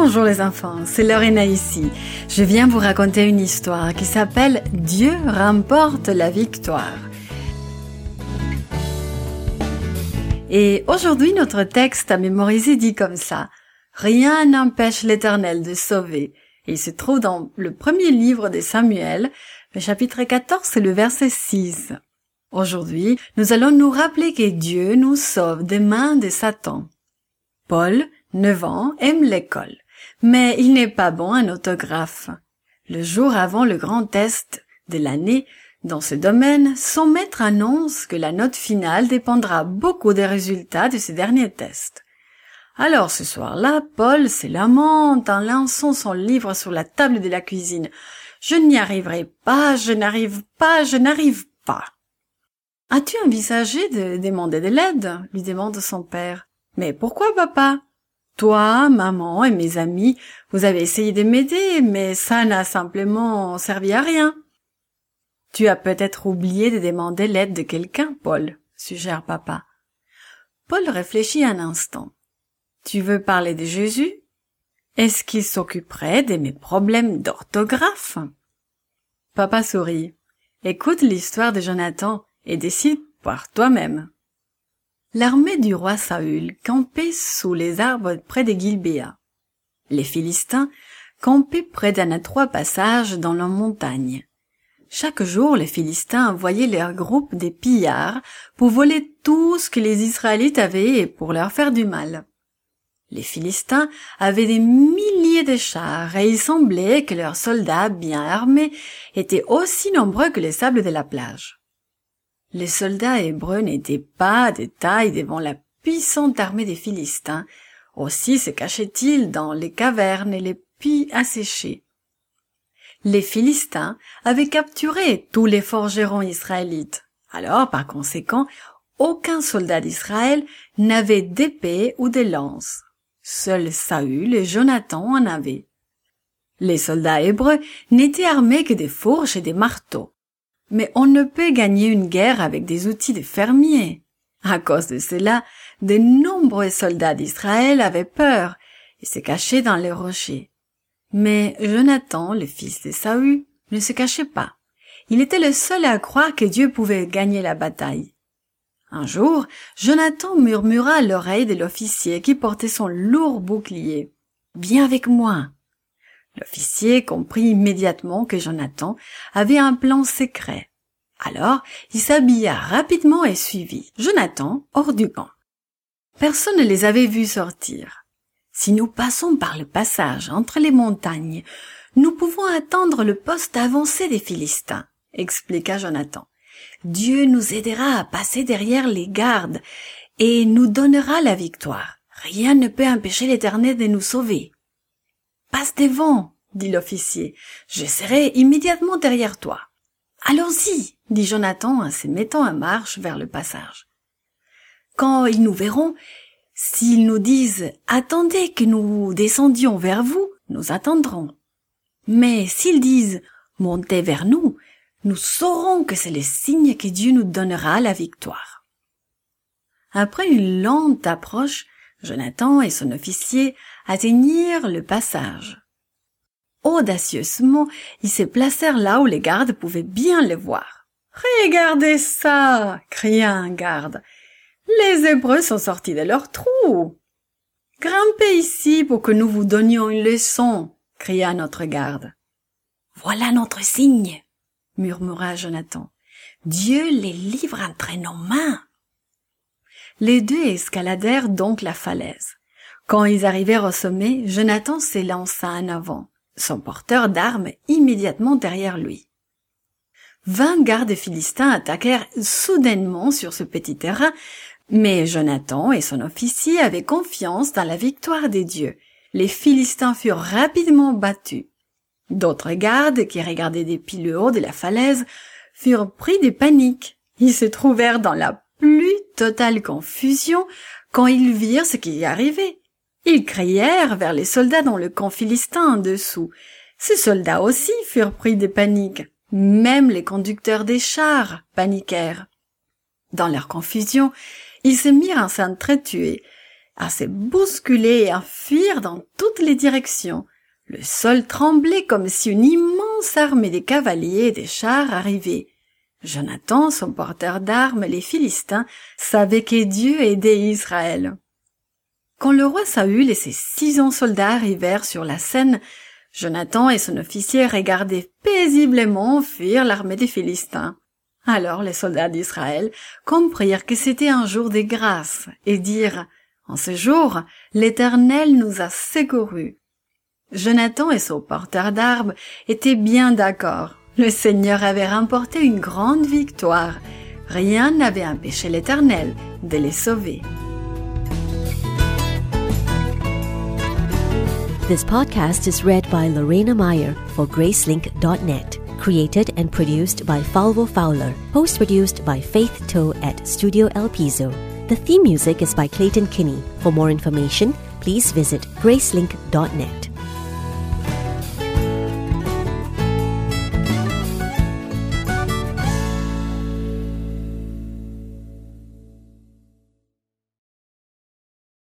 Bonjour les enfants, c'est Lorena ici. Je viens vous raconter une histoire qui s'appelle Dieu remporte la victoire. Et aujourd'hui, notre texte à mémoriser dit comme ça. Rien n'empêche l'éternel de sauver. il se trouve dans le premier livre de Samuel, le chapitre 14 c'est le verset 6. Aujourd'hui, nous allons nous rappeler que Dieu nous sauve des mains de Satan. Paul, 9 ans, aime l'école, mais il n'est pas bon en autographe. Le jour avant le grand test de l'année, dans ce domaine, son maître annonce que la note finale dépendra beaucoup des résultats de ce dernier test. Alors ce soir-là, Paul se lamente en lançant son livre sur la table de la cuisine. Je n'y arriverai pas, je n'arrive pas, je n'arrive pas. As-tu envisagé de demander de l'aide lui demande son père. Mais pourquoi, papa? Toi, maman et mes amis, vous avez essayé de m'aider, mais ça n'a simplement servi à rien. Tu as peut-être oublié de demander l'aide de quelqu'un, Paul, suggère papa. Paul réfléchit un instant. Tu veux parler de Jésus? Est-ce qu'il s'occuperait de mes problèmes d'orthographe? Papa sourit. Écoute l'histoire de Jonathan et décide par toi-même. L'armée du roi Saül campait sous les arbres près de Gilbéa. Les Philistins campaient près d'un étroit passage dans la montagne. Chaque jour, les Philistins envoyaient leurs groupes des pillards pour voler tout ce que les Israélites avaient et pour leur faire du mal. Les Philistins avaient des milliers de chars et il semblait que leurs soldats bien armés étaient aussi nombreux que les sables de la plage. Les soldats hébreux n'étaient pas de taille devant la puissante armée des Philistins. Aussi se cachaient-ils dans les cavernes et les puits asséchés. Les Philistins avaient capturé tous les forgerons israélites. Alors, par conséquent, aucun soldat d'Israël n'avait d'épée ou de lance. Seuls Saül et Jonathan en avaient. Les soldats hébreux n'étaient armés que des fourches et des marteaux. Mais on ne peut gagner une guerre avec des outils de fermier. À cause de cela, de nombreux soldats d'Israël avaient peur et se cachaient dans les rochers. Mais Jonathan, le fils de Saül, ne se cachait pas. Il était le seul à croire que Dieu pouvait gagner la bataille. Un jour, Jonathan murmura à l'oreille de l'officier qui portait son lourd bouclier. Viens avec moi. L'officier comprit immédiatement que Jonathan avait un plan secret. Alors, il s'habilla rapidement et suivit Jonathan hors du camp. Personne ne les avait vus sortir. Si nous passons par le passage entre les montagnes, nous pouvons attendre le poste avancé des Philistins, expliqua Jonathan. Dieu nous aidera à passer derrière les gardes et nous donnera la victoire. Rien ne peut empêcher l'Éternel de nous sauver. Passe devant, dit l'officier. Je serai immédiatement derrière toi. Allons-y, dit Jonathan en se mettant en marche vers le passage. Quand ils nous verront, s'ils nous disent attendez que nous descendions vers vous, nous attendrons. Mais s'ils disent montez vers nous, nous saurons que c'est le signe que Dieu nous donnera la victoire. Après une lente approche, Jonathan et son officier atteignirent le passage. Audacieusement, ils se placèrent là où les gardes pouvaient bien les voir. Regardez ça! cria un garde. Les Hébreux sont sortis de leur trou. Grimpez ici pour que nous vous donnions une leçon, cria notre garde. Voilà notre signe, murmura Jonathan. Dieu les livre entre nos mains. Les deux escaladèrent donc la falaise. Quand ils arrivèrent au sommet, Jonathan s'élança en avant, son porteur d'armes immédiatement derrière lui. Vingt gardes philistins attaquèrent soudainement sur ce petit terrain, mais Jonathan et son officier avaient confiance dans la victoire des dieux. Les Philistins furent rapidement battus. D'autres gardes, qui regardaient depuis le haut de la falaise, furent pris de panique. Ils se trouvèrent dans la plus totale confusion quand ils virent ce qui y arrivait. Ils crièrent vers les soldats dans le camp philistin en dessous. Ces soldats aussi furent pris de panique. Même les conducteurs des chars paniquèrent. Dans leur confusion, ils se mirent en s'entretuer. à se bousculer et à fuir dans toutes les directions. Le sol tremblait comme si une immense armée de cavaliers et de chars arrivait. Jonathan, son porteur d'armes, les Philistins, savaient que Dieu aidait Israël. Quand le roi Saül et ses six cents soldats arrivèrent sur la scène, Jonathan et son officier regardaient paisiblement fuir l'armée des Philistins. Alors les soldats d'Israël comprirent que c'était un jour de grâce et dirent En ce jour, l'Éternel nous a secourus. Jonathan et son porteur d'armes étaient bien d'accord. Le Seigneur avait remporté une grande victoire. Rien n'avait empêché l'Éternel de les sauver. This podcast is read by Lorena Meyer for Gracelink.net. Created and produced by Falvo Fowler. Post produced by Faith Toe at Studio El Piso. The theme music is by Clayton Kinney. For more information, please visit gracelink.net.